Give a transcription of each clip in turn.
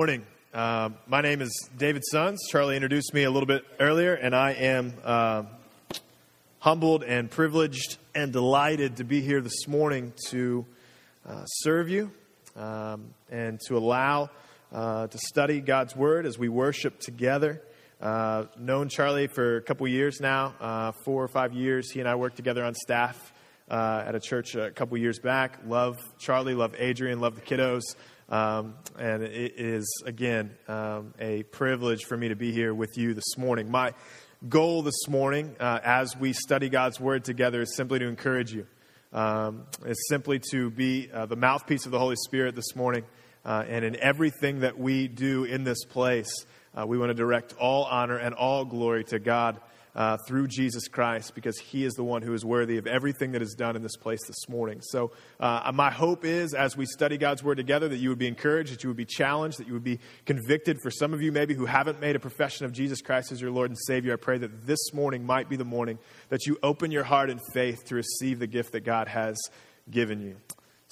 Morning. Uh, my name is David Sons. Charlie introduced me a little bit earlier, and I am uh, humbled and privileged and delighted to be here this morning to uh, serve you um, and to allow uh, to study God's Word as we worship together. Uh, known Charlie for a couple years now, uh, four or five years. He and I worked together on staff at a church a couple years back. Love Charlie, love Adrian, love the kiddos. Um, and it is, again, um, a privilege for me to be here with you this morning. My goal this morning, uh, as we study God's Word together, is simply to encourage you. Um, is simply to be uh, the mouthpiece of the Holy Spirit this morning. Uh, and in everything that we do in this place, uh, we want to direct all honor and all glory to God uh, through Jesus Christ because He is the one who is worthy of everything that is done in this place this morning. So, uh, my hope is as we study God's Word together that you would be encouraged, that you would be challenged, that you would be convicted. For some of you, maybe who haven't made a profession of Jesus Christ as your Lord and Savior, I pray that this morning might be the morning that you open your heart in faith to receive the gift that God has given you.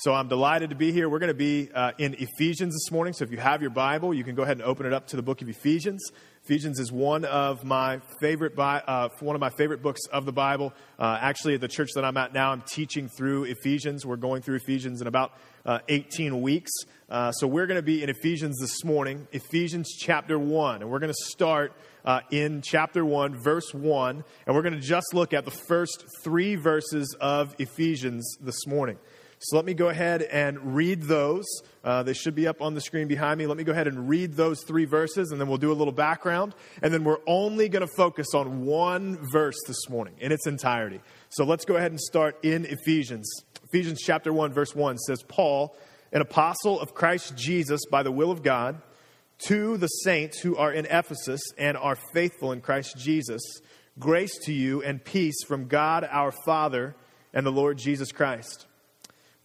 So I'm delighted to be here. We're going to be uh, in Ephesians this morning. So if you have your Bible, you can go ahead and open it up to the book of Ephesians. Ephesians is one of my favorite, uh, one of my favorite books of the Bible. Uh, actually, at the church that I'm at now, I'm teaching through Ephesians. We're going through Ephesians in about uh, 18 weeks. Uh, so we're going to be in Ephesians this morning, Ephesians chapter 1. And we're going to start uh, in chapter 1, verse 1. And we're going to just look at the first three verses of Ephesians this morning. So let me go ahead and read those. Uh, they should be up on the screen behind me. Let me go ahead and read those three verses, and then we'll do a little background. And then we're only going to focus on one verse this morning in its entirety. So let's go ahead and start in Ephesians. Ephesians chapter 1, verse 1 says, Paul, an apostle of Christ Jesus by the will of God, to the saints who are in Ephesus and are faithful in Christ Jesus, grace to you and peace from God our Father and the Lord Jesus Christ.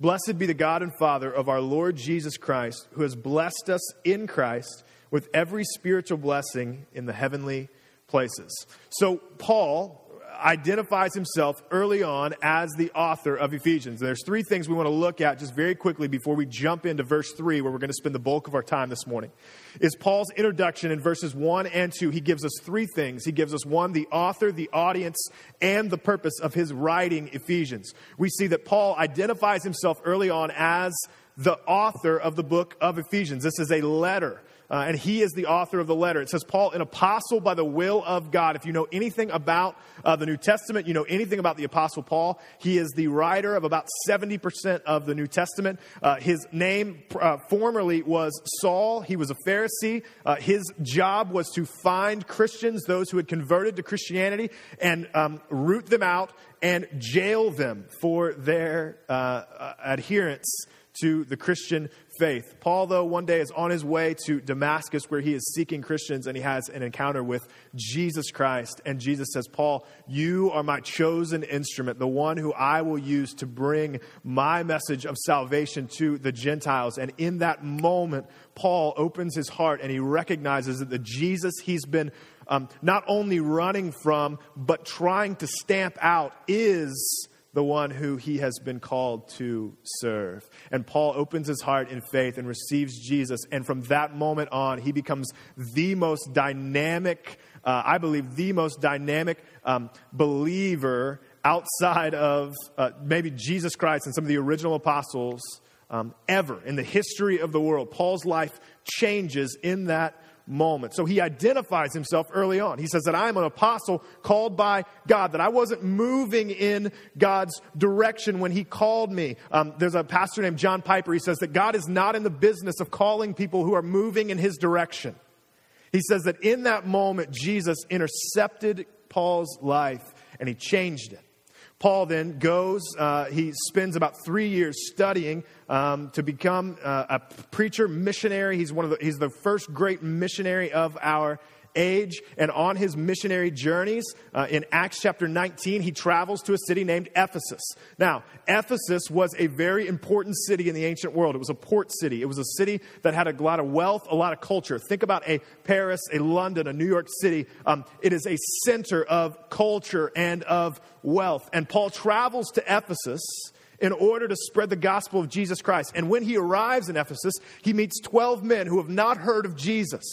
Blessed be the God and Father of our Lord Jesus Christ, who has blessed us in Christ with every spiritual blessing in the heavenly places. So, Paul identifies himself early on as the author of Ephesians. And there's three things we want to look at just very quickly before we jump into verse 3, where we're going to spend the bulk of our time this morning. Is Paul's introduction in verses 1 and 2. He gives us three things. He gives us one, the author, the audience, and the purpose of his writing Ephesians. We see that Paul identifies himself early on as the author of the book of Ephesians. This is a letter uh, and he is the author of the letter. It says, Paul, an apostle by the will of God. If you know anything about uh, the New Testament, you know anything about the apostle Paul. He is the writer of about 70% of the New Testament. Uh, his name uh, formerly was Saul. He was a Pharisee. Uh, his job was to find Christians, those who had converted to Christianity, and um, root them out and jail them for their uh, adherence to the Christian faith. Paul, though, one day is on his way to Damascus where he is seeking Christians and he has an encounter with Jesus Christ. And Jesus says, Paul, you are my chosen instrument, the one who I will use to bring my message of salvation to the Gentiles. And in that moment, Paul opens his heart and he recognizes that the Jesus he's been um, not only running from, but trying to stamp out is the one who he has been called to serve. And Paul opens his heart in faith and receives Jesus. And from that moment on, he becomes the most dynamic, uh, I believe, the most dynamic um, believer outside of uh, maybe Jesus Christ and some of the original apostles um, ever in the history of the world. Paul's life changes in that moment. So he identifies himself early on. He says that I'm an apostle called by God, that I wasn't moving in God's direction when he called me. Um, there's a pastor named John Piper. He says that God is not in the business of calling people who are moving in his direction. He says that in that moment, Jesus intercepted Paul's life and he changed it. Paul then goes, uh, he spends about three years studying um, to become uh, a preacher missionary. He's, one of the, he's the first great missionary of our age. And on his missionary journeys, uh, in Acts chapter 19, he travels to a city named Ephesus. Now, Ephesus was a very important city in the ancient world. It was a port city, it was a city that had a lot of wealth, a lot of culture. Think about a Paris, a London, a New York City. Um, it is a center of culture and of wealth. And Paul travels to Ephesus in order to spread the gospel of Jesus Christ. And when he arrives in Ephesus, he meets 12 men who have not heard of Jesus.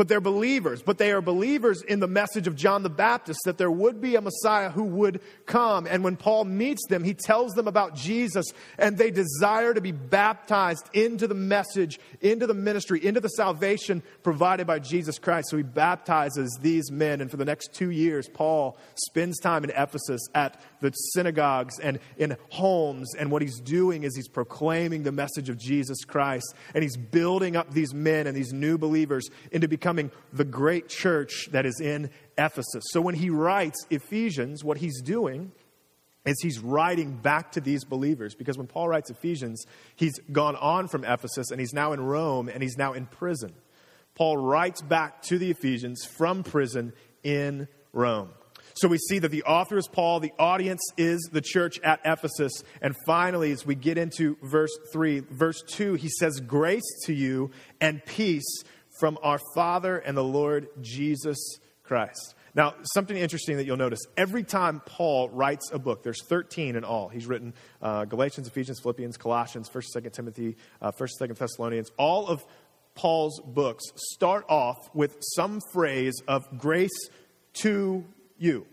But they're believers, but they are believers in the message of John the Baptist that there would be a Messiah who would come. And when Paul meets them, he tells them about Jesus, and they desire to be baptized into the message, into the ministry, into the salvation provided by Jesus Christ. So he baptizes these men. And for the next two years, Paul spends time in Ephesus at the synagogues and in homes. And what he's doing is he's proclaiming the message of Jesus Christ, and he's building up these men and these new believers into becoming the great church that is in Ephesus. So when he writes Ephesians, what he's doing is he's writing back to these believers because when Paul writes Ephesians, he's gone on from Ephesus and he's now in Rome and he's now in prison. Paul writes back to the Ephesians from prison in Rome. So we see that the author is Paul, the audience is the church at Ephesus. And finally, as we get into verse 3, verse 2, he says, Grace to you and peace from our Father and the Lord Jesus Christ. Now, something interesting that you'll notice every time Paul writes a book, there's 13 in all. He's written uh, Galatians, Ephesians, Philippians, Colossians, 1st, 2nd Timothy, uh, 1st, 2nd Thessalonians. All of Paul's books start off with some phrase of grace to you.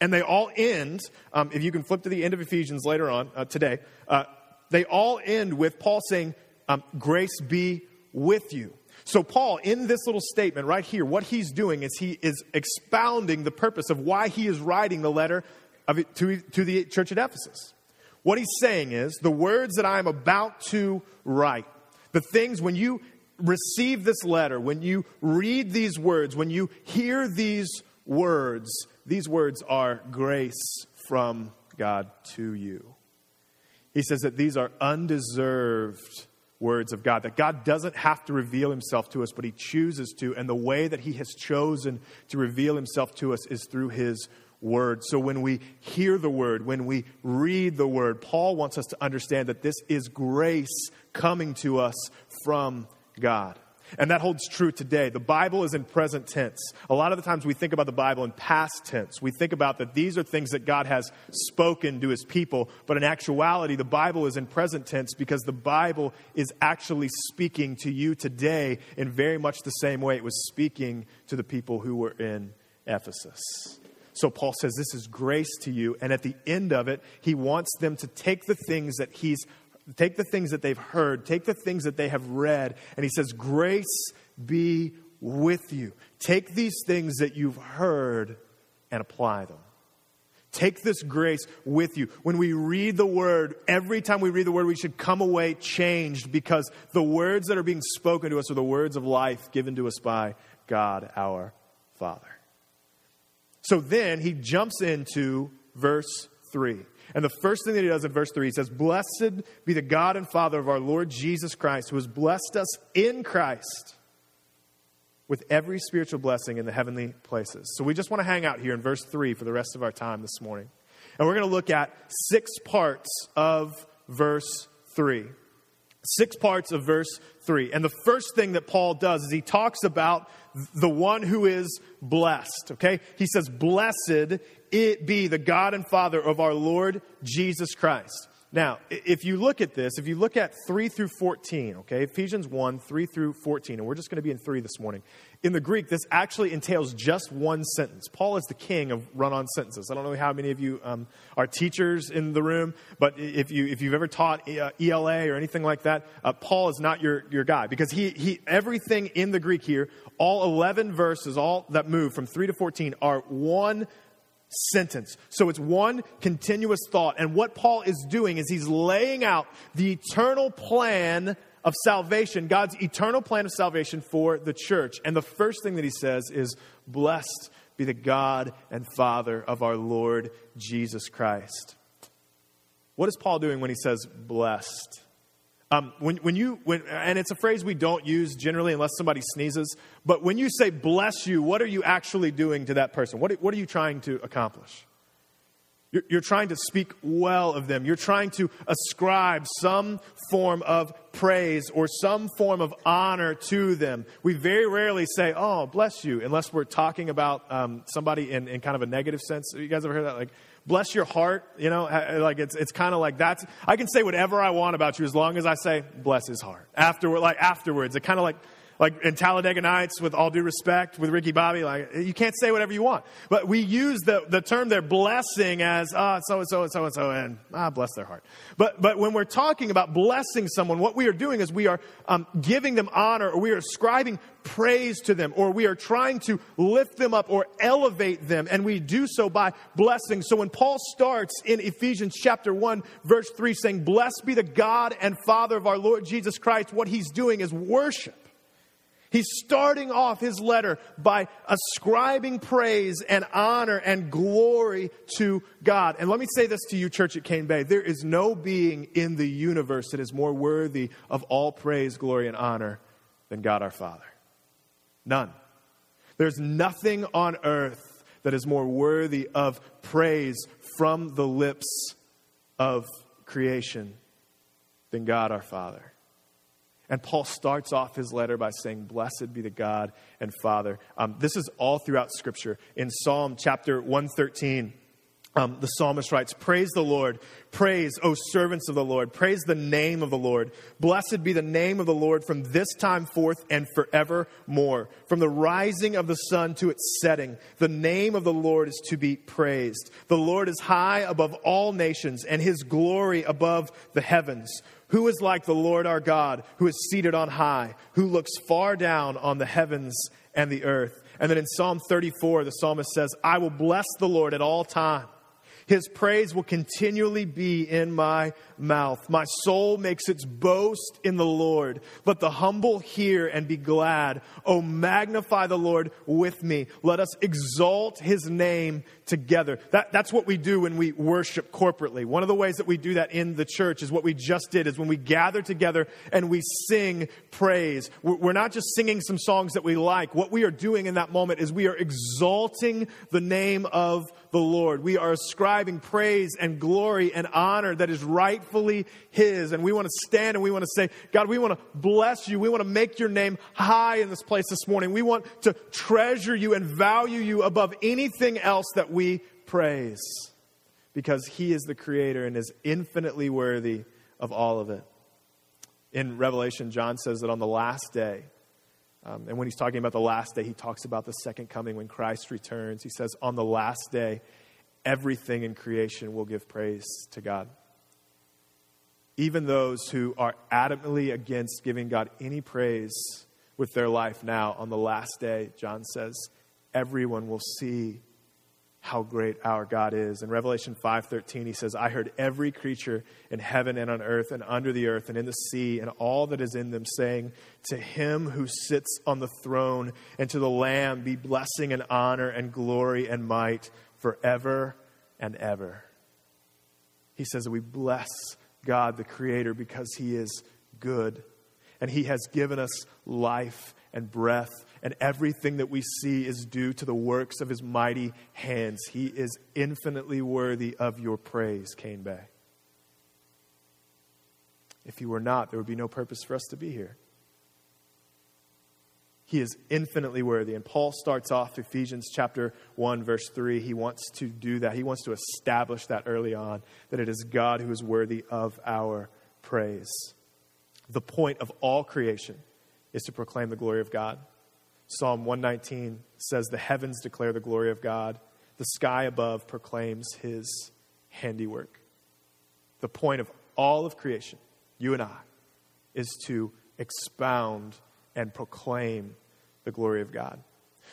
And they all end, um, if you can flip to the end of Ephesians later on uh, today, uh, they all end with Paul saying, um, Grace be with you. So, Paul, in this little statement right here, what he's doing is he is expounding the purpose of why he is writing the letter of to, to the church at Ephesus. What he's saying is the words that I am about to write, the things when you receive this letter, when you read these words, when you hear these words, these words are grace from God to you. He says that these are undeserved words of God. That God doesn't have to reveal himself to us, but he chooses to. And the way that he has chosen to reveal himself to us is through his word. So when we hear the word, when we read the word, Paul wants us to understand that this is grace coming to us from God. And that holds true today. The Bible is in present tense. A lot of the times we think about the Bible in past tense. We think about that these are things that God has spoken to his people, but in actuality, the Bible is in present tense because the Bible is actually speaking to you today in very much the same way it was speaking to the people who were in Ephesus. So Paul says this is grace to you. And at the end of it, he wants them to take the things that he's take the things that they've heard, take the things that they have read, and he says, Grace be with you. Take these things that you've heard and apply them. Take this grace with you. When we read the word, every time we read the word, we should come away changed because the words that are being spoken to us are the words of life given to us by God our Father. So then he jumps into verse 3. And the first thing that he does in verse 3, he says, Blessed be the God and Father of our Lord Jesus Christ, who has blessed us in Christ with every spiritual blessing in the heavenly places. So we just want to hang out here in verse 3 for the rest of our time this morning. And we're going to look at six parts of verse 3. Six parts of verse 3. And the first thing that Paul does is he talks about the one who is blessed. Okay? He says, Blessed it be the God and Father of our Lord Jesus Christ. Now, if you look at this, if you look at 3 through 14, okay, Ephesians 1, 3 through 14, and we're just going to be in 3 this morning. In the Greek, this actually entails just one sentence. Paul is the king of run on sentences. I don't know how many of you um, are teachers in the room, but if, you, if you've ever taught uh, ELA or anything like that, uh, Paul is not your, your guy because he, he, everything in the Greek here, all 11 verses, all that move from 3 to 14, are one sentence. So it's one continuous thought. And what Paul is doing is he's laying out the eternal plan of salvation, God's eternal plan of salvation for the church. And the first thing that he says is, Blessed be the God and Father of our Lord Jesus Christ. What is Paul doing when he says blessed? Um, when, when you, when, and it's a phrase we don't use generally unless somebody sneezes, but when you say bless you, what are you actually doing to that person? What, what are you trying to accomplish? You're, you're trying to speak well of them. You're trying to ascribe some form of praise or some form of honor to them. We very rarely say, oh, bless you, unless we're talking about um, somebody in, in kind of a negative sense. You guys ever heard that? Like, bless your heart, you know, like it's, it's kind of like that's, I can say whatever I want about you as long as I say, bless his heart. Afterward, like afterwards, it kind of like, like in Talladega Nights, with all due respect, with Ricky Bobby, like you can't say whatever you want. But we use the, the term they're blessing as ah so and so and so and so and ah bless their heart. But but when we're talking about blessing someone, what we are doing is we are um, giving them honor, or we are ascribing praise to them, or we are trying to lift them up or elevate them, and we do so by blessing. So when Paul starts in Ephesians chapter one verse three, saying, "Blessed be the God and Father of our Lord Jesus Christ," what he's doing is worship. He's starting off his letter by ascribing praise and honor and glory to God. And let me say this to you, church at Cane Bay. There is no being in the universe that is more worthy of all praise, glory, and honor than God our Father. None. There's nothing on earth that is more worthy of praise from the lips of creation than God our Father. And Paul starts off his letter by saying, Blessed be the God and Father. Um, this is all throughout Scripture. In Psalm chapter 113, um, the psalmist writes, Praise the Lord. Praise, O servants of the Lord. Praise the name of the Lord. Blessed be the name of the Lord from this time forth and forevermore. From the rising of the sun to its setting, the name of the Lord is to be praised. The Lord is high above all nations, and his glory above the heavens. Who is like the Lord our God, who is seated on high, who looks far down on the heavens and the earth? And then in Psalm 34, the psalmist says, I will bless the Lord at all times. His praise will continually be in my mouth. My soul makes its boast in the Lord. Let the humble hear and be glad. Oh, magnify the Lord with me. Let us exalt his name together. That, that's what we do when we worship corporately. One of the ways that we do that in the church is what we just did is when we gather together and we sing praise. We're not just singing some songs that we like. What we are doing in that moment is we are exalting the name of the Lord. We are ascribing praise and glory and honor that is rightfully His. And we want to stand and we want to say, God, we want to bless you. We want to make your name high in this place this morning. We want to treasure you and value you above anything else that we praise because He is the Creator and is infinitely worthy of all of it. In Revelation, John says that on the last day, um, and when he's talking about the last day, he talks about the second coming when Christ returns. He says, On the last day, everything in creation will give praise to God. Even those who are adamantly against giving God any praise with their life now, on the last day, John says, everyone will see how great our God is. In Revelation 5:13 he says, "I heard every creature in heaven and on earth and under the earth and in the sea and all that is in them saying, to him who sits on the throne and to the lamb be blessing and honor and glory and might forever and ever." He says that we bless God the creator because he is good and he has given us life and breath and everything that we see is due to the works of his mighty hands. He is infinitely worthy of your praise, Cane Bay. If he were not, there would be no purpose for us to be here. He is infinitely worthy. And Paul starts off Ephesians chapter 1, verse 3. He wants to do that. He wants to establish that early on, that it is God who is worthy of our praise. The point of all creation is to proclaim the glory of God. Psalm 119 says, The heavens declare the glory of God, the sky above proclaims his handiwork. The point of all of creation, you and I, is to expound and proclaim the glory of God.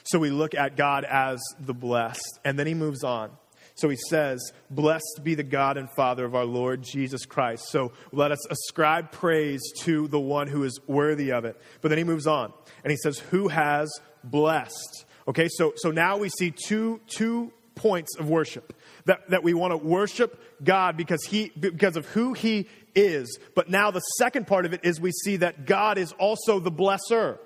So we look at God as the blessed, and then he moves on. So he says, Blessed be the God and Father of our Lord Jesus Christ. So let us ascribe praise to the one who is worthy of it. But then he moves on and he says, Who has blessed? Okay, so, so now we see two, two points of worship. That, that we want to worship God because, he, because of who He is. But now the second part of it is we see that God is also the blesser.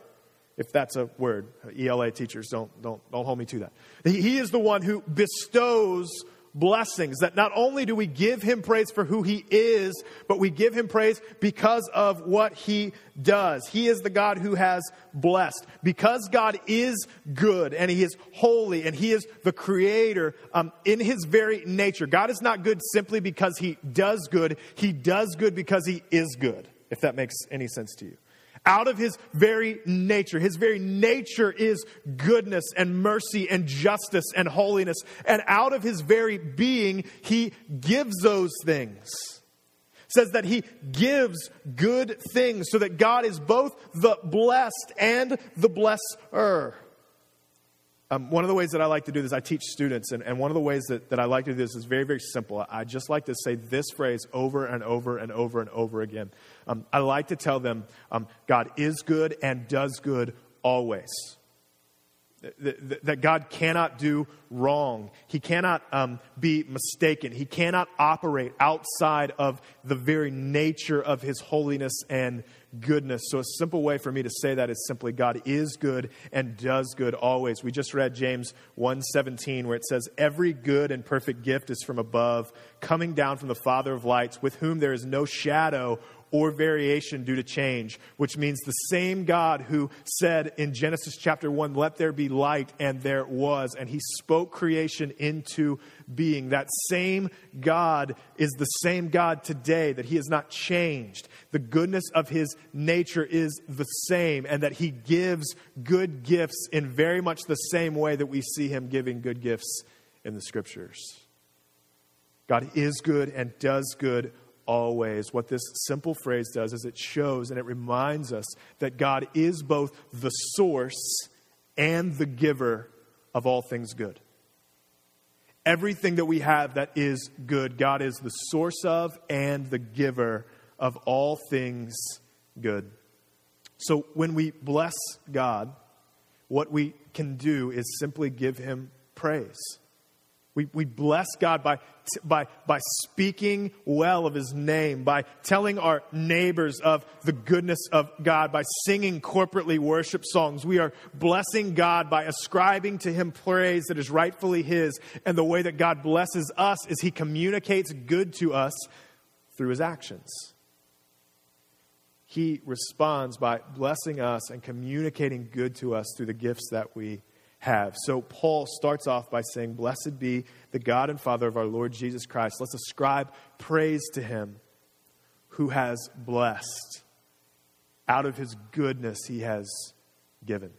If that's a word. ELA teachers, don't, don't, don't hold me to that. He, is the one who bestows blessings. That not only do we give him praise for who he is, but we give him praise because of what he does. He is the God who has blessed. Because God is good and he is holy and he is the creator um, in his very nature. God is not good simply because he does good, he does good because he is good, if that makes any sense to you out of his very nature. His very nature is goodness and mercy and justice and holiness. And out of his very being, he gives those things. Says that he gives good things so that God is both the blessed and the blesser. Um, one of the ways that I like to do this, I teach students, and, and one of the ways that, that I like to do this is very, very simple. I just like to say this phrase over and over and over and over again. Um, I like to tell them um, God is good and does good always that God cannot do wrong. He cannot um, be mistaken. He cannot operate outside of the very nature of His holiness and goodness. So, a simple way for me to say that is simply God is good and does good always. We just read James 1:17 where it says, "Every good and perfect gift is from above, coming down from the Father of lights, with whom there is no shadow or variation due to change, which means the same God who said in Genesis chapter 1, Let there be light, and there was, and he spoke creation into being. That same God is the same God today, that he has not changed. The goodness of his nature is the same, and that he gives good gifts in very much the same way that we see him giving good gifts in the scriptures. God is good and does good always. What this simple phrase does is it shows and it reminds us that God is both the source and the giver of all things good. Everything that we have that is good, God is the source of and the giver of all things good. So when we bless God, what we can do is simply give Him praise. We, we bless God by, by, by speaking well of His name, by telling our neighbors of the goodness of God, by singing corporately worship songs. We are blessing God by ascribing to Him praise that is rightfully His. And the way that God blesses us is He communicates good to us through His actions. He responds by blessing us and communicating good to us through the gifts that we have. So Paul starts off by saying, Blessed be the God and Father of our Lord Jesus Christ. Let's ascribe praise to him who has blessed. Out of his goodness, he has given.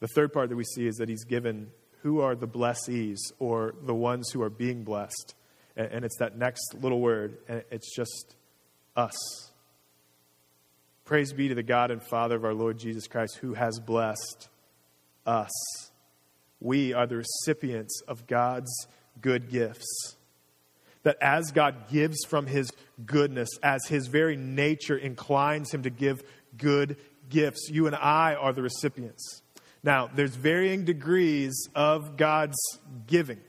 The third part that we see is that he's given who are the blessees or the ones who are being blessed. And it's that next little word, and it's just us. Praise be to the God and Father of our Lord Jesus Christ who has blessed us. We are the recipients of God's good gifts. That as God gives from his goodness, as his very nature inclines him to give good gifts, you and I are the recipients. Now, there's varying degrees of God's giving.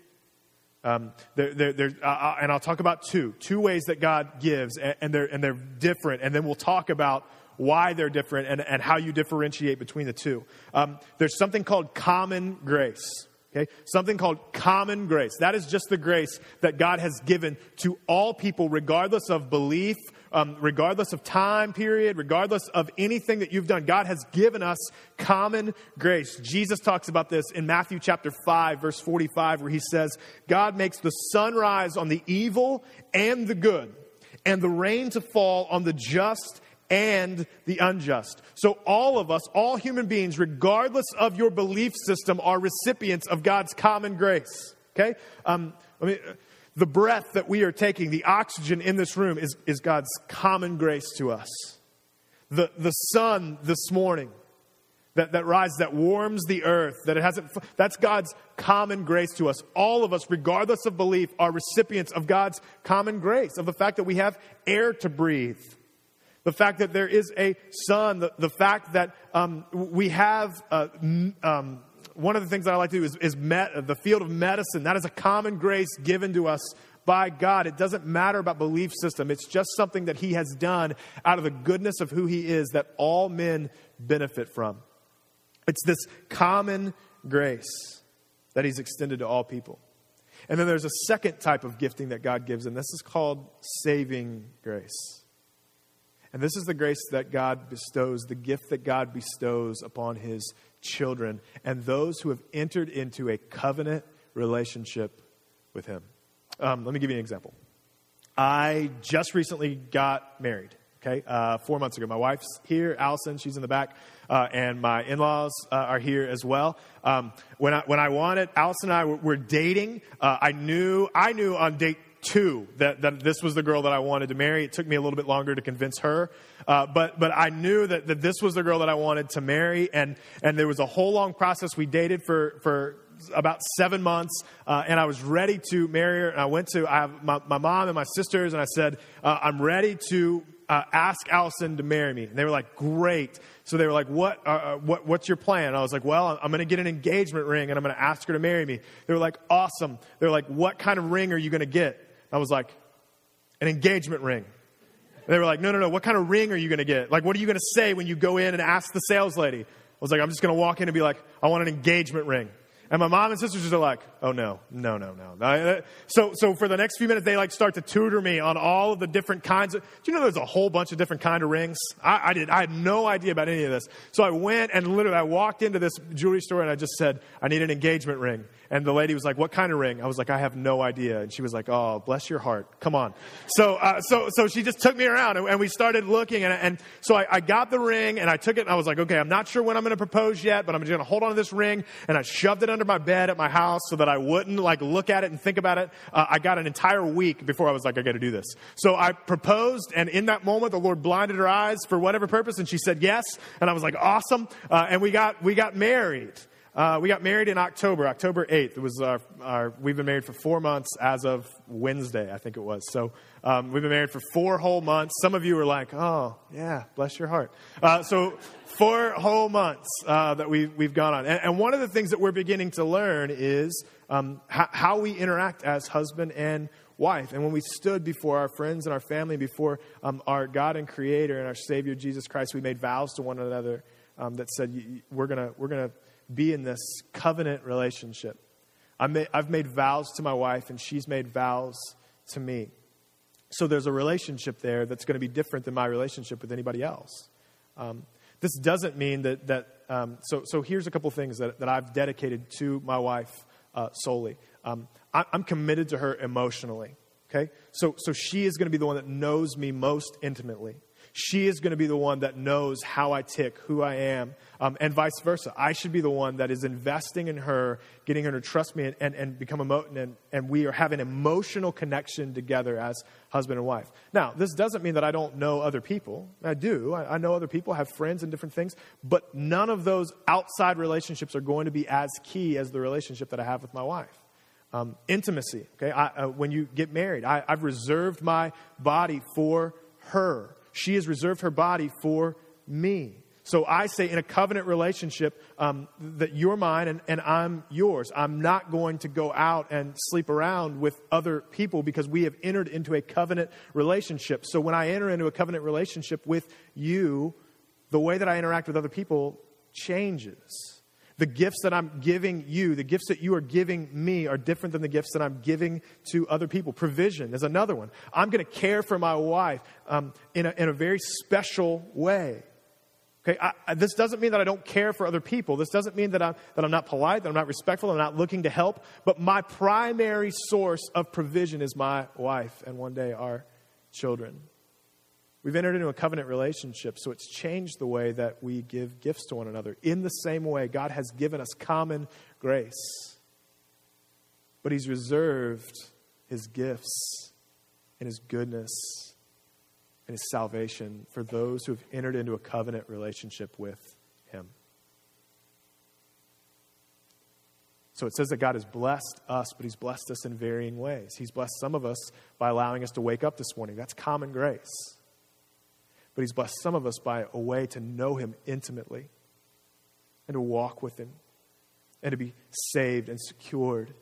Um, there, there, there, uh, uh and I'll talk about two, two ways that God gives, and, and, they're, and they're different. And then we'll talk about why they're different and, and how you differentiate between the two. Um, there's something called common grace. Okay? Something called common grace. That is just the grace that God has given to all people, regardless of belief, um, regardless of time period, regardless of anything that you've done. God has given us common grace. Jesus talks about this in Matthew chapter 5, verse 45, where he says, God makes the sun rise on the evil and the good, and the rain to fall on the just and the unjust. So, all of us, all human beings, regardless of your belief system, are recipients of God's common grace. Okay? Um, I mean, the breath that we are taking, the oxygen in this room, is, is God's common grace to us. The, the sun this morning that, that rises, that warms the earth, that it hasn't, that's God's common grace to us. All of us, regardless of belief, are recipients of God's common grace, of the fact that we have air to breathe the fact that there is a sun, the, the fact that um, we have uh, um, one of the things that I like to do is, is met, the field of medicine. That is a common grace given to us by God. It doesn't matter about belief system. It's just something that He has done out of the goodness of who He is that all men benefit from. It's this common grace that He's extended to all people. And then there's a second type of gifting that God gives, and this is called saving grace. And this is the grace that God bestows, the gift that God bestows upon his children and those who have entered into a covenant relationship with him. Um, let me give you an example. I just recently got married, okay, uh, four months ago. My wife's here, Allison, she's in the back, uh, and my in laws uh, are here as well. Um, when, I, when I wanted, Allison and I were, were dating, uh, I, knew, I knew on date two that, that this was the girl that I wanted to marry. It took me a little bit longer to convince her, uh, but but I knew that, that this was the girl that I wanted to marry, and and there was a whole long process. We dated for for about seven months, uh, and I was ready to marry her. And I went to I have my, my mom and my sisters, and I said, uh, I'm ready to uh, ask Allison to marry me. And they were like, great. So they were like, what, uh, uh what, what's your plan? And I was like, well, I'm going to get an engagement ring and I'm going to ask her to marry me. They were like, awesome. They were like, what kind of ring are you going to get? I was like, an engagement ring. And they were like, no, no, no. What kind of ring are you going to get? Like, what are you going to say when you go in and ask the sales lady? I was like, I'm just going to walk in and be like, I want an engagement ring. And my mom and sisters are like, oh no, no, no, no. So, so for the next few minutes, they like start to tutor me on all of the different kinds of, do you know there's a whole bunch of different kind of rings? I, I did, I had no idea about any of this. So I went and literally I walked into this jewelry store and I just said, I need an engagement ring. And the lady was like, "What kind of ring?" I was like, "I have no idea." And she was like, "Oh, bless your heart. Come on." So, uh, so, so she just took me around, and, and we started looking. And, and so I, I, got the ring, and I took it, and I was like, "Okay, I'm not sure when I'm going to propose yet, but I'm going to hold on to this ring." And I shoved it under my bed at my house so that I wouldn't like look at it and think about it. Uh, I got an entire week before I was like, "I got to do this." So I proposed, and in that moment, the Lord blinded her eyes for whatever purpose, and she said yes. And I was like, "Awesome!" Uh, and we got we got married. Uh, we got married in October, October 8th. It was our, our, we've been married for four months as of Wednesday, I think it was. So um, we've been married for four whole months. Some of you were like, oh, yeah, bless your heart. Uh, so four whole months uh, that we've, we've gone on. And, and, one of the things that we're beginning to learn is um, how, how we interact as husband and wife. And when we stood before our friends and our family, before um, our God and Creator and our Savior Jesus Christ, we made vows to one another um, that said, we're going we're going to be in this covenant relationship. I've made vows to my wife, and she's made vows to me. So there's a relationship there that's going to be different than my relationship with anybody else. Um, this doesn't mean that, that um, so, so here's a couple things that, that I've dedicated to my wife uh, solely. Um, I, I'm committed to her emotionally. Okay? So, so she is going to be the one that knows me most intimately. She is going to be the one that knows how I tick, who I am, um, and vice versa. I should be the one that is investing in her, getting her to trust me and, and, and become emotional, and, and we are having emotional connection together as husband and wife. Now, this doesn't mean that I don't know other people. I do. I, I know other people, have friends and different things, but none of those outside relationships are going to be as key as the relationship that I have with my wife. Um, intimacy, okay? I, uh, when you get married, I, I've reserved my body for her. She has reserved her body for me. So I say in a covenant relationship um, that you're mine and, and I'm yours. I'm not going to go out and sleep around with other people because we have entered into a covenant relationship. So when I enter into a covenant relationship with you, the way that I interact with other people changes. The gifts that I'm giving you, the gifts that you are giving me, are different than the gifts that I'm giving to other people. Provision is another one. I'm going to care for my wife um, in, a, in a very special way. Okay, I, I, this doesn't mean that I don't care for other people. This doesn't mean that I'm, that I'm not polite, that I'm not respectful, I'm not looking to help. But my primary source of provision is my wife and one day our children. We've entered into a covenant relationship, so it's changed the way that we give gifts to one another. In the same way, God has given us common grace, but He's reserved His gifts and His goodness and His salvation for those who have entered into a covenant relationship with Him. So it says that God has blessed us, but He's blessed us in varying ways. He's blessed some of us by allowing us to wake up this morning. That's common grace but He's blessed some of us by a way to know Him intimately and to walk with Him and to be saved and secured.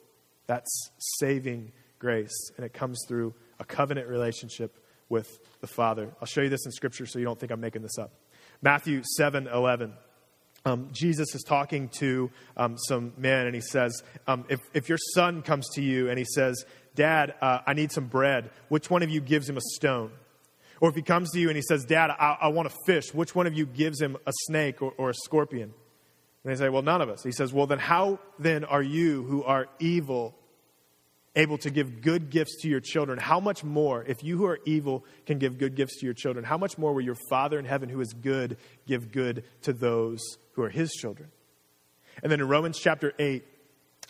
That's saving grace, and it comes through a covenant relationship with the Father. I'll show you this in Scripture so you don't think I'm making this up. Matthew 7 11. um, Jesus is talking to um, some men, and he says, um, if, if your son comes to you and he says, Dad, uh, I need some bread, which one of you gives him a stone? Or if he comes to you and he says, Dad, I, I want a fish, which one of you gives him a snake or, or a scorpion? And they say, Well, none of us. He says, Well, then how then are you who are evil able to give good gifts to your children? How much more, if you who are evil can give good gifts to your children, how much more will your Father in heaven who is good give good to those who are his children? And then in Romans chapter 8,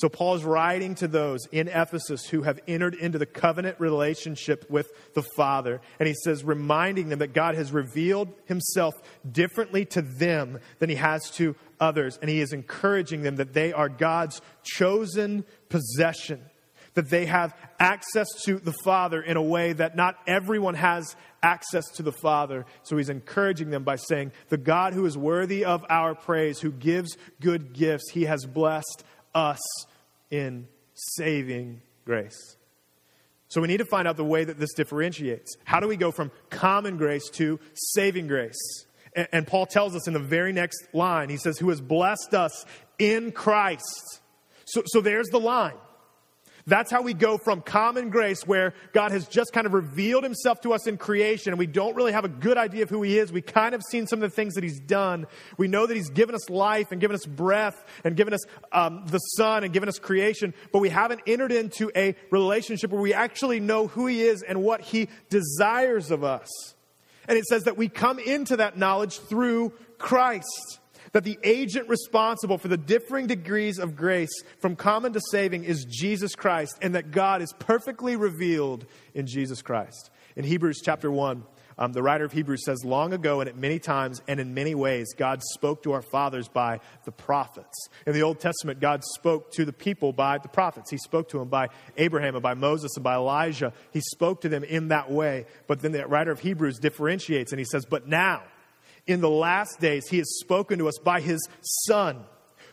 So Paul is writing to those in Ephesus who have entered into the covenant relationship with the Father. And he says, reminding them that God has revealed himself differently to them than he has to others. And he is encouraging them that they are God's chosen possession, that they have access to the Father in a way that not everyone has access to the Father. So he's encouraging them by saying, The God who is worthy of our praise, who gives good gifts, he has blessed us in saving grace. So we need to find out the way that this differentiates. How do we go from common grace to saving grace? And, and, Paul tells us in the very next line, he says, Who has blessed us in Christ. So, so there's the line. That's how we go from common grace, where God has just kind of revealed himself to us in creation, and we don't really have a good idea of who he is. We kind of seen some of the things that he's done. We know that he's given us life and given us breath and given us um, the sun and given us creation, but we haven't entered into a relationship where we actually know who he is and what he desires of us. And it says that we come into that knowledge through Christ that the agent responsible for the differing degrees of grace from common to saving is Jesus Christ, and that God is perfectly revealed in Jesus Christ. In Hebrews chapter 1, um, the writer of Hebrews says, Long ago and at many times and in many ways, God spoke to our fathers by the prophets. In the Old Testament, God spoke to the people by the prophets. He spoke to them by Abraham and by Moses and by Elijah. He spoke to them in that way. But then the writer of Hebrews differentiates and he says, But now, in the last days, he has spoken to us by his Son,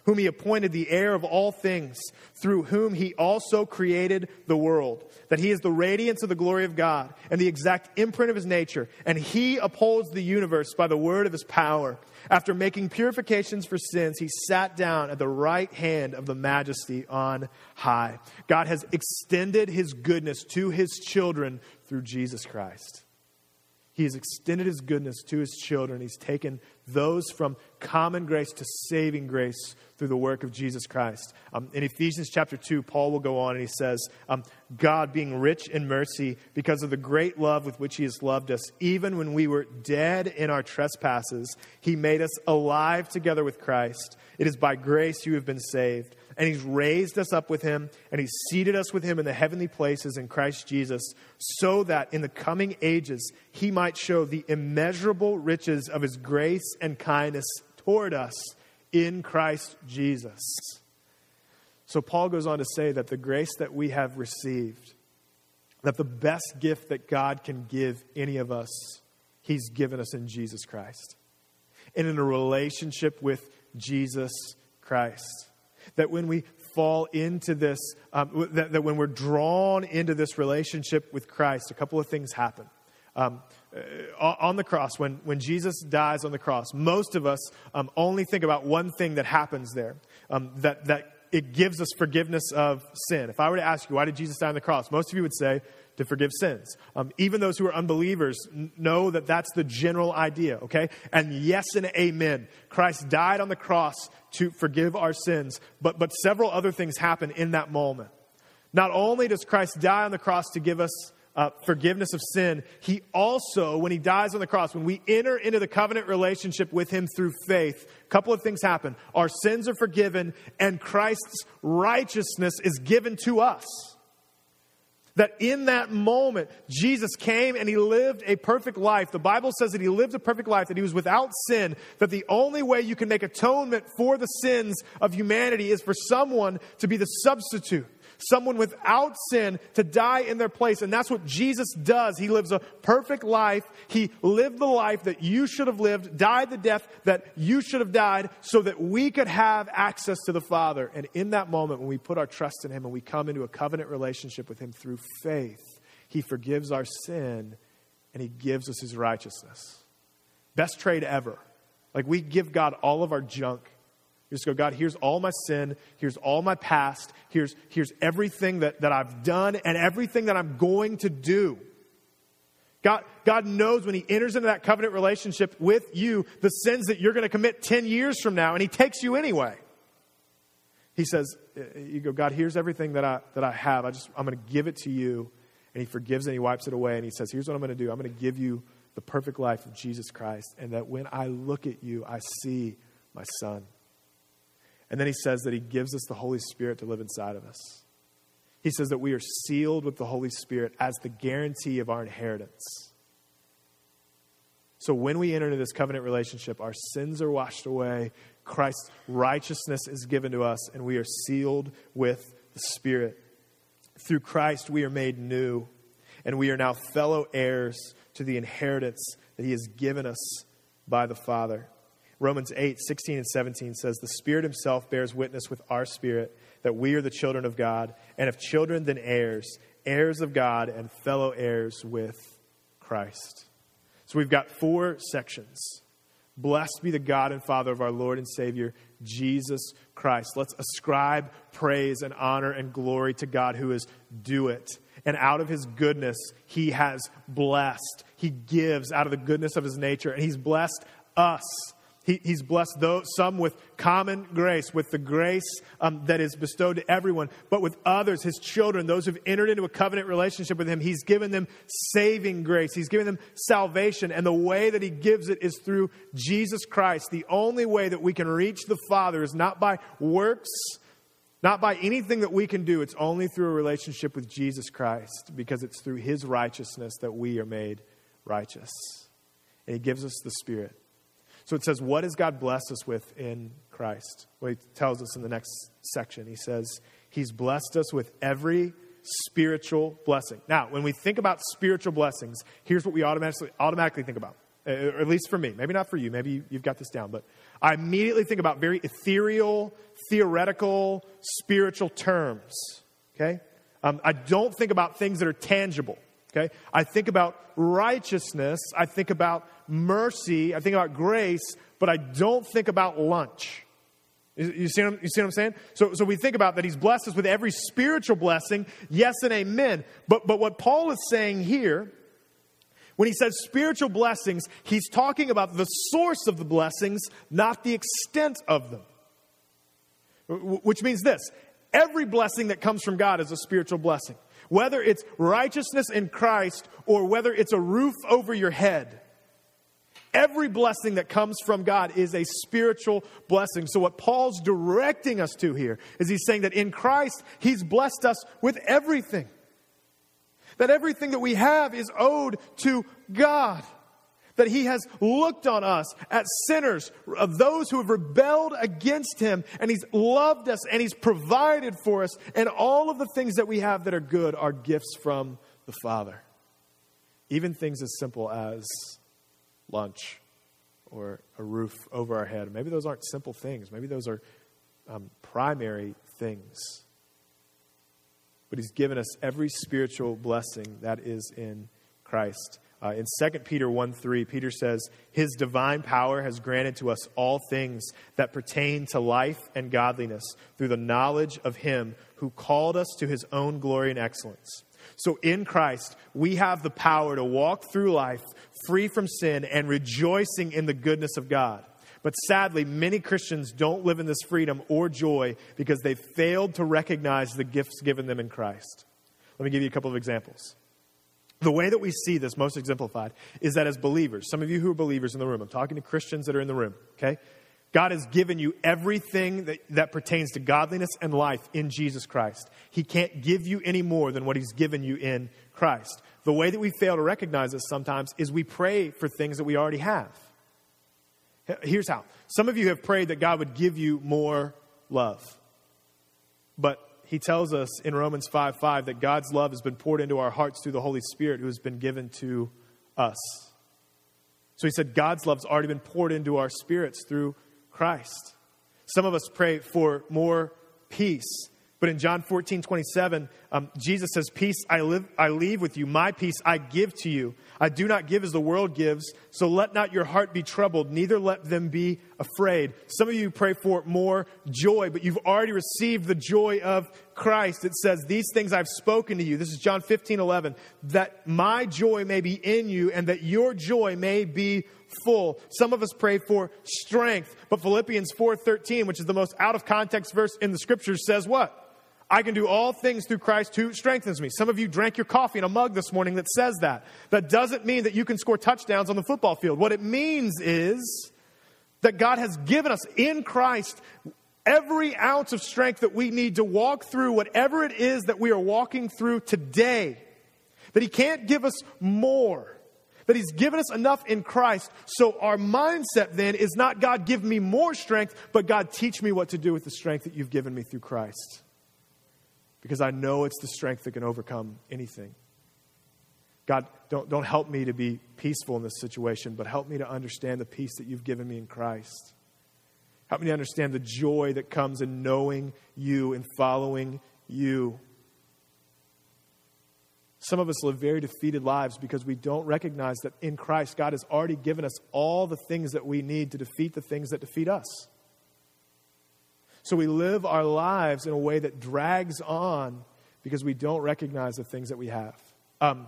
whom he appointed the heir of all things, through whom he also created the world. That he is the radiance of the glory of God and the exact imprint of his nature, and he upholds the universe by the word of his power. After making purifications for sins, he sat down at the right hand of the majesty on high. God has extended his goodness to his children through Jesus Christ. He has extended his goodness to his children. He's taken those from common grace to saving grace through the work of Jesus Christ. Um, in Ephesians chapter 2, Paul will go on and he says, um, God, being rich in mercy, because of the great love with which he has loved us, even when we were dead in our trespasses, he made us alive together with Christ. It is by grace you have been saved and he's raised us up with him, and he's seated us with him in the heavenly places in Christ Jesus, so that in the coming ages he might show the immeasurable riches of his grace and kindness toward us in Christ Jesus. So Paul goes on to say that the grace that we have received, that the best gift that God can give any of us, he's given us in Jesus Christ. And in a relationship with Jesus Christ that when we fall into this, um, that, that, when we're drawn into this relationship with Christ, a couple of things happen. Um, uh, on the cross, when, when Jesus dies on the cross, most of us um, only think about one thing that happens there um, that, that it gives us forgiveness of sin. If I were to ask you, why did Jesus die on the cross? Most of you would say, to forgive sins. Um, even those who are unbelievers know that that's the general idea, okay? And yes and amen. Christ died on the cross to forgive our sins, but, but several other things happen in that moment. Not only does Christ die on the cross to give us uh, forgiveness of sin, he also, when he dies on the cross, when we enter into the covenant relationship with him through faith, a couple of things happen. Our sins are forgiven, and Christ's righteousness is given to us. That in that moment, Jesus came and he lived a perfect life. The Bible says that he lived a perfect life, that he was without sin, that the only way you can make atonement for the sins of humanity is for someone to be the substitute someone without sin to die in their place. And that's what Jesus does. He lives a perfect life. He lived the life that you should have lived, died the death that you should have died, so that we could have access to the Father. And in that moment, when we put our trust in Him and we come into a covenant relationship with Him through faith, He forgives our sin and He gives us His righteousness. Best trade ever. Like we give God all of our junk you just go, God, here's all my sin. Here's all my past. Here's, here's everything that, that I've done and everything that I'm going to do. God, God knows when He enters into that covenant relationship with you the sins that you're going to commit 10 years from now, and He takes you anyway. He says, uh, You go, God, here's everything that I, that I have. I just, I'm going to give it to you. And He forgives and He wipes it away. And He says, Here's what I'm going to do I'm going to give you the perfect life of Jesus Christ. And that when I look at you, I see my Son. And then he says that he gives us the Holy Spirit to live inside of us. He says that we are sealed with the Holy Spirit as the guarantee of our inheritance. So when we enter into this covenant relationship, our sins are washed away, Christ's righteousness is given to us, and we are sealed with the Spirit. Through Christ, we are made new, and we are now fellow heirs to the inheritance that he has given us by the Father. Romans 8, 16 and 17 says, The Spirit Himself bears witness with our spirit that we are the children of God, and if children, then heirs, heirs of God, and fellow heirs with Christ. So we've got four sections. Blessed be the God and Father of our Lord and Savior, Jesus Christ. Let's ascribe praise and honor and glory to God who is due it. And out of his goodness, he has blessed. He gives out of the goodness of his nature, and he's blessed us he, he's blessed those, some with common grace, with the grace um, that is bestowed to everyone, but with others, his children, those who've entered into a covenant relationship with him, he's given them saving grace. He's given them salvation. And the way that he gives it is through Jesus Christ. The only way that we can reach the Father is not by works, not by anything that we can do. It's only through a relationship with Jesus Christ because it's through his righteousness that we are made righteous. And he gives us the Spirit. So it says, What has God blessed us with in Christ? Well, he tells us in the next section. He says, He's blessed us with every spiritual blessing. Now, when we think about spiritual blessings, here's what we automatically, automatically think about, uh, or at least for me. Maybe not for you. Maybe you've got this down. But I immediately think about very ethereal, theoretical, spiritual terms. Okay? Um, I don't think about things that are tangible. Okay? I think about righteousness. I think about mercy, I think about grace, but I don't think about lunch. You see, what, you see what I'm saying? So, so we think about that he's blessed us with every spiritual blessing, yes and amen. But, but what Paul is saying here, when he says spiritual blessings, he's talking about the source of the blessings, not the extent of them. Which means this every blessing that comes from God is a spiritual blessing. Whether it's righteousness in Christ or whether it's a roof over your head Every blessing that comes from God is a spiritual blessing. So, what Paul's directing us to here is he's saying that in Christ, he's blessed us with everything. That everything that we have is owed to God. That he has looked on us as sinners, of those who have rebelled against him, and he's loved us and he's provided for us. And all of the things that we have that are good are gifts from the Father. Even things as simple as lunch or a roof over our head. Maybe those aren't simple things, maybe those are um, primary things. But He's given us every spiritual blessing that is in Christ. Uh, in 2 Peter 1 3, Peter says, His divine power has granted to us all things that pertain to life and godliness through the knowledge of Him who called us to His own glory and excellence. So in Christ, we have the power to walk through life free from sin and rejoicing in the goodness of God. But sadly, many Christians don't live in this freedom or joy because they failed to recognize the gifts given them in Christ. Let me give you a couple of examples. The way that we see this most exemplified is that as believers, some of you who are believers in the room, I'm talking to Christians that are in the room, okay? God has given you everything that, that pertains to godliness and life in Jesus Christ. He can't give you any more than what He's given you in Christ. The way that we fail to recognize this sometimes is we pray for things that we already have. Here's how some of you have prayed that God would give you more love, but he tells us in Romans 5 5 that God's love has been poured into our hearts through the Holy Spirit who has been given to us. So he said God's love's already been poured into our spirits through Christ. Some of us pray for more peace. But in John 14, 27, um, Jesus says, Peace I, live, I leave with you, my peace I give to you. I do not give as the world gives, so let not your heart be troubled, neither let them be afraid. Some of you pray for more joy, but you've already received the joy of Christ. It says, These things I've spoken to you. This is John 15, 11, that my joy may be in you and that your joy may be full. Some of us pray for strength, but Philippians 4:13, which is the most out of context verse in the scriptures says what? I can do all things through Christ who strengthens me. Some of you drank your coffee in a mug this morning that says that. That doesn't mean that you can score touchdowns on the football field. What it means is that God has given us in Christ every ounce of strength that we need to walk through whatever it is that we are walking through today. That He can't give us more. That He's given us enough in Christ. So our mindset then is not God, give me more strength, but God, teach me what to do with the strength that you've given me through Christ because I know it's the strength that can overcome anything. God, don't, don't help me to be peaceful in this situation, but help me to understand the peace that you've given me in Christ. Help me to understand the joy that comes in knowing you and following you. Some of us live very defeated lives because we don't recognize that in Christ, God has already given us all the things that we need to defeat the things that defeat us. So we live our lives in a way that drags on because we don't recognize the things that we have. Um,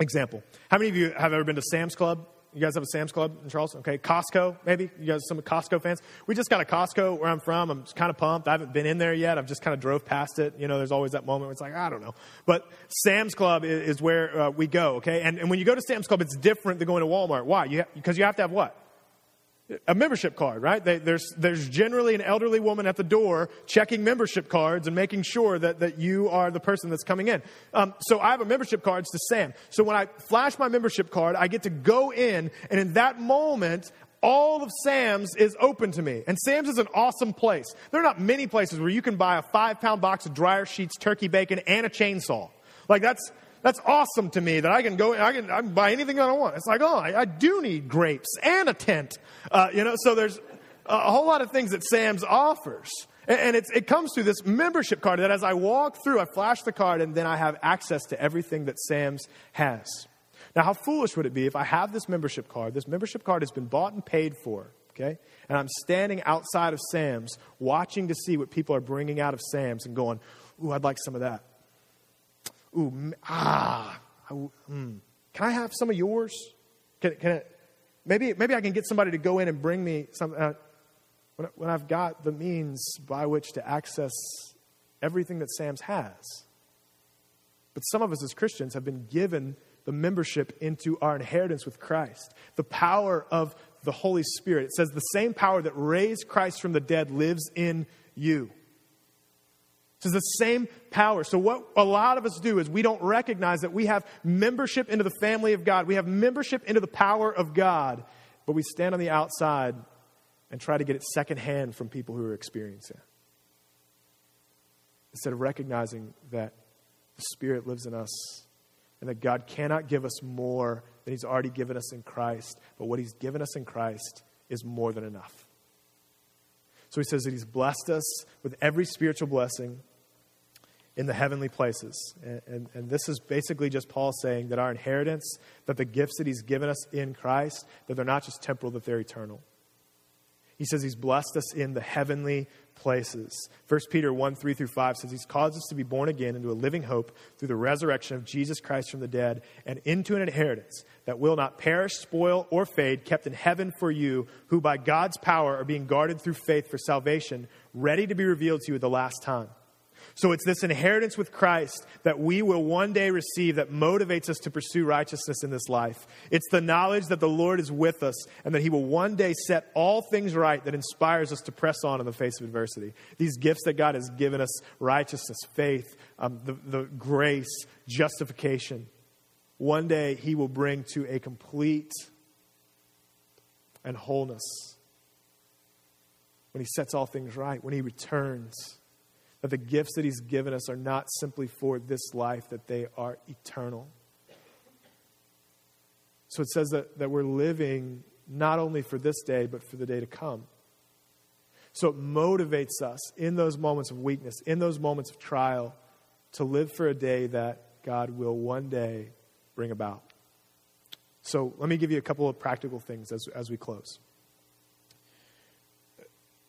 example How many of you have ever been to Sam's Club? You guys have a Sam's Club in Charleston? Okay, Costco, maybe? You guys, some Costco fans? We just got a Costco where I'm from. I'm kind of pumped. I haven't been in there yet. I've just kind of drove past it. You know, there's always that moment where it's like, I don't know. But Sam's Club is, is where uh, we go, okay? And, and when you go to Sam's Club, it's different than going to Walmart. Why? Because you, you have to have what? A membership card, right? They, there's, there's generally an elderly woman at the door checking membership cards and making sure that, that you are the person that's coming in. Um, so I have a membership card to Sam. So when I flash my membership card, I get to go in, and in that moment, all of Sam's is open to me. And Sam's is an awesome place. There are not many places where you can buy a five pound box of dryer sheets, turkey bacon, and a chainsaw. Like that's, that's awesome to me that I can go, I can, I can buy anything that I want. It's like, oh, I, I do need grapes and a tent. Uh, you know, so there's a whole lot of things that Sam's offers. And, and it comes through this membership card that as I walk through, I flash the card and then I have access to everything that Sam's has. Now, how foolish would it be if I have this membership card? This membership card has been bought and paid for, okay? And I'm standing outside of Sam's watching to see what people are bringing out of Sam's and going, ooh, I'd like some of that ooh, ah, I, mm, can I have some of yours? Can, can maybe, maybe I can get somebody to go in and bring me something. Uh, when, when I've got the means by which to access everything that Sam's has. But some of us as Christians have been given the membership into our inheritance with Christ, the power of the Holy Spirit. It says the same power that raised Christ from the dead lives in you. It's the same power. So, what a lot of us do is we don't recognize that we have membership into the family of God. We have membership into the power of God, but we stand on the outside and try to get it secondhand from people who are experiencing it. Instead of recognizing that the Spirit lives in us and that God cannot give us more than He's already given us in Christ, but what He's given us in Christ is more than enough. So he says that he's blessed us with every spiritual blessing in the heavenly places. And, and, and, this is basically just Paul saying that our inheritance, that the gifts that he's given us in Christ, that they're not just temporal, that they're eternal. He says he's blessed us in the heavenly places. 1 Peter 1 3 through 5 says he's caused us to be born again into a living hope through the resurrection of Jesus Christ from the dead and into an inheritance that will not perish, spoil, or fade, kept in heaven for you, who by God's power are being guarded through faith for salvation, ready to be revealed to you at the last time. So it's this inheritance with Christ that we will one day receive that motivates us to pursue righteousness in this life. It's the knowledge that the Lord is with us and that He will one day set all things right that inspires us to press on in the face of adversity. These gifts that God has given us righteousness, faith, um, the, the grace, justification one day He will bring to a complete and wholeness when He sets all things right, when He returns That the gifts that He's given us are not simply for this life, that they are eternal. So it says that, that we're living not only for this day, but for the day to come. So it motivates us in those moments of weakness, in those moments of trial, to live for a day that God will one day bring about. So let me give you a couple of practical things as, as we close.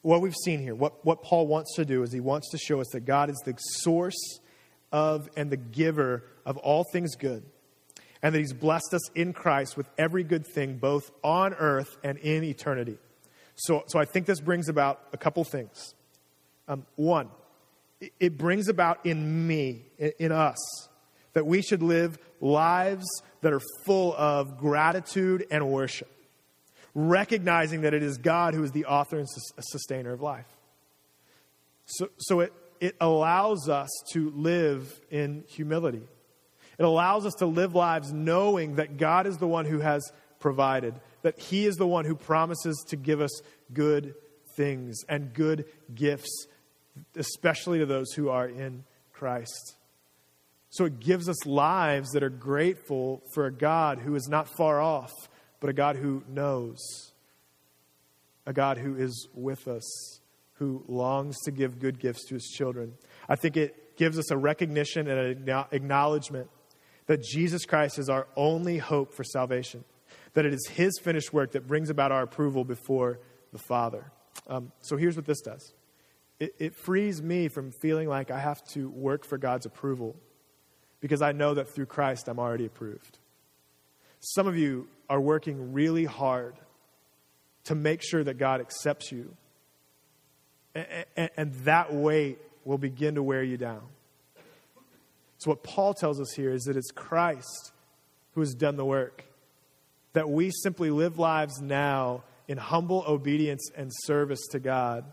What we've seen here, what, what Paul wants to do is he wants to show us that God is the source of and the giver of all things good, and that he's blessed us in Christ with every good thing, both on earth and in eternity. So, so I think this brings about a couple things. Um, one, it brings about in me, in us, that we should live lives that are full of gratitude and worship, recognizing that it is God who is the author and sustainer of life. So, so it, it allows us to live in humility. It allows us to live lives knowing that God is the one who has provided, that He is the one who promises to give us good things and good gifts, especially to those who are in Christ. So it gives us lives that are grateful for a God who is not far off, but a God who knows, a God who is with us, who longs to give good gifts to his children. I think it gives us a recognition and an acknowledgement that Jesus Christ is our only hope for salvation that it is His finished work that brings about our approval before the Father. Um, so here's what this does it, it frees me from feeling like I have to work for God's approval because I know that through Christ I'm already approved. Some of you are working really hard to make sure that God accepts you, and, and, and that weight will begin to wear you down. So, what Paul tells us here is that it's Christ who has done the work that we simply live lives now in humble obedience and service to God,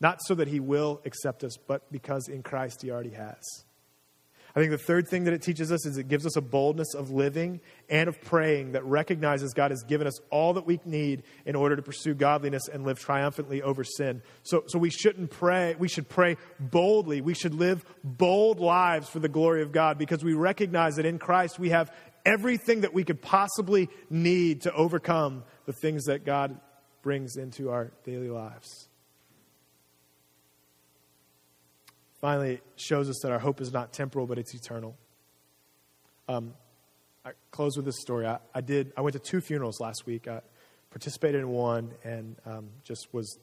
not so that He will accept us, but because in Christ He already has. I think the third thing that it teaches us is it gives us a boldness of living and of praying that recognizes God has given us all that we need in order to pursue godliness and live triumphantly over sin. So, so we shouldn't pray, we should pray boldly. We should live bold lives for the glory of God because we recognize that in Christ we have everything that we could possibly need to overcome the things that God brings into our daily lives. Finally, it shows us that our hope is not temporal, but it's eternal. Um, I close with this story. I, I, did. I went to two funerals last week. I participated in one and um, just was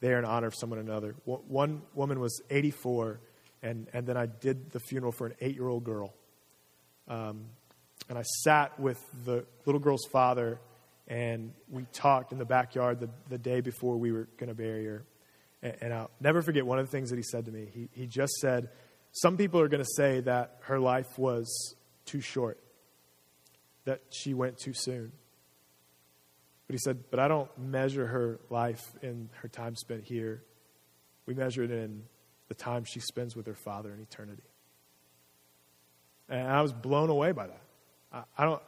there in honor of someone another. One woman was 84, and, and then I did the funeral for an eight year old girl. Um, and I sat with the little girl's father, and we talked in the backyard the, the day before we were going to bury her. And, I'll never forget one of the things that he said to me. He, he just said, Some people are going to say that her life was too short, that she went too soon. But he said, But I don't measure her life in her time spent here. We measure it in the time she spends with her father in eternity. And I was blown away by that. I, I don't,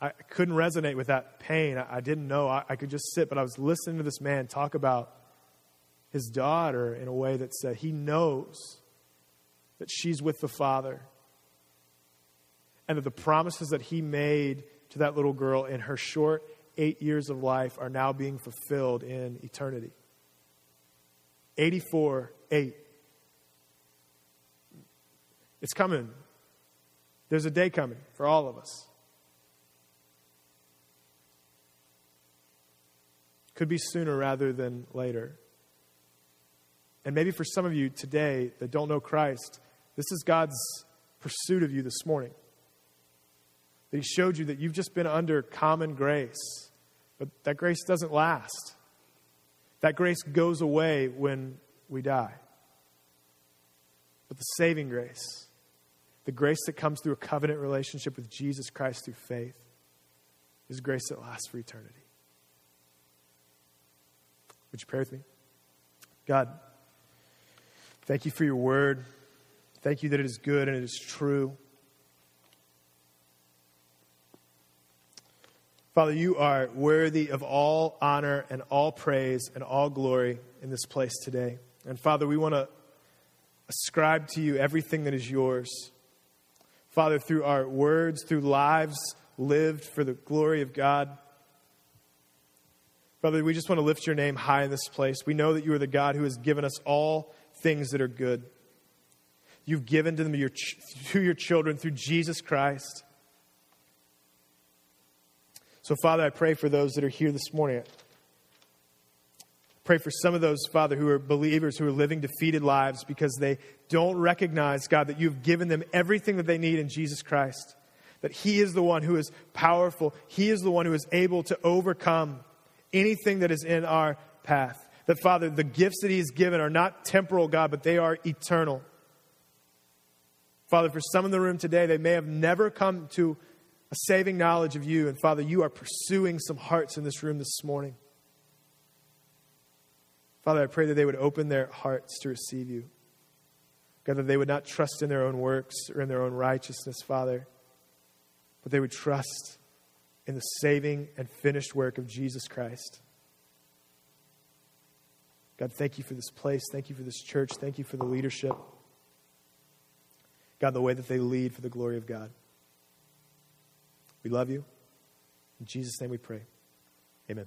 I couldn't resonate with that pain. I, didn't know. I, could just sit, but I was listening to this man talk about his daughter in a way that said he knows that she's with the Father and that the promises that he made to that little girl in her short eight years of life are now being fulfilled in eternity. 84, 8. It's coming. There's a day coming for all of us. Could be sooner rather than later. And maybe for some of you today that don't know Christ, this is God's pursuit of you this morning. That He showed you that you've just been under common grace, but that grace doesn't last. That grace goes away when we die. But the saving grace, the grace that comes through a covenant relationship with Jesus Christ through faith, is grace that lasts for eternity. Would you pray with me? God, thank you for your word. Thank you that it is good and it is true. Father, you are worthy of all honor and all praise and all glory in this place today. And Father, we want to ascribe to you everything that is yours. Father, through our words, through lives lived for the glory of God. Father, we just want to lift your name high in this place. We know that you are the God who has given us all things that are good. You've given to them your, to your children through Jesus Christ. So, Father, I pray for those that are here this morning. Pray for some of those, Father, who are believers who are living defeated lives because they don't recognize, God, that you've given them everything that they need in Jesus Christ. That He is the one who is powerful, He is the one who is able to overcome anything that is in our path. That, Father, the gifts that He has given are not temporal, God, but they are eternal. Father, for some in the room today, they may have never come to a saving knowledge of you. And Father, you are pursuing some hearts in this room this morning. Father, I pray that they would open their hearts to receive you. God, that they would not trust in their own works or in their own righteousness, Father, but they would trust in the saving and finished work of Jesus Christ. God, thank you for this place. Thank you for this church. Thank you for the leadership. God, the way that they lead for the glory of God. We love you. In Jesus' name we pray. Amen.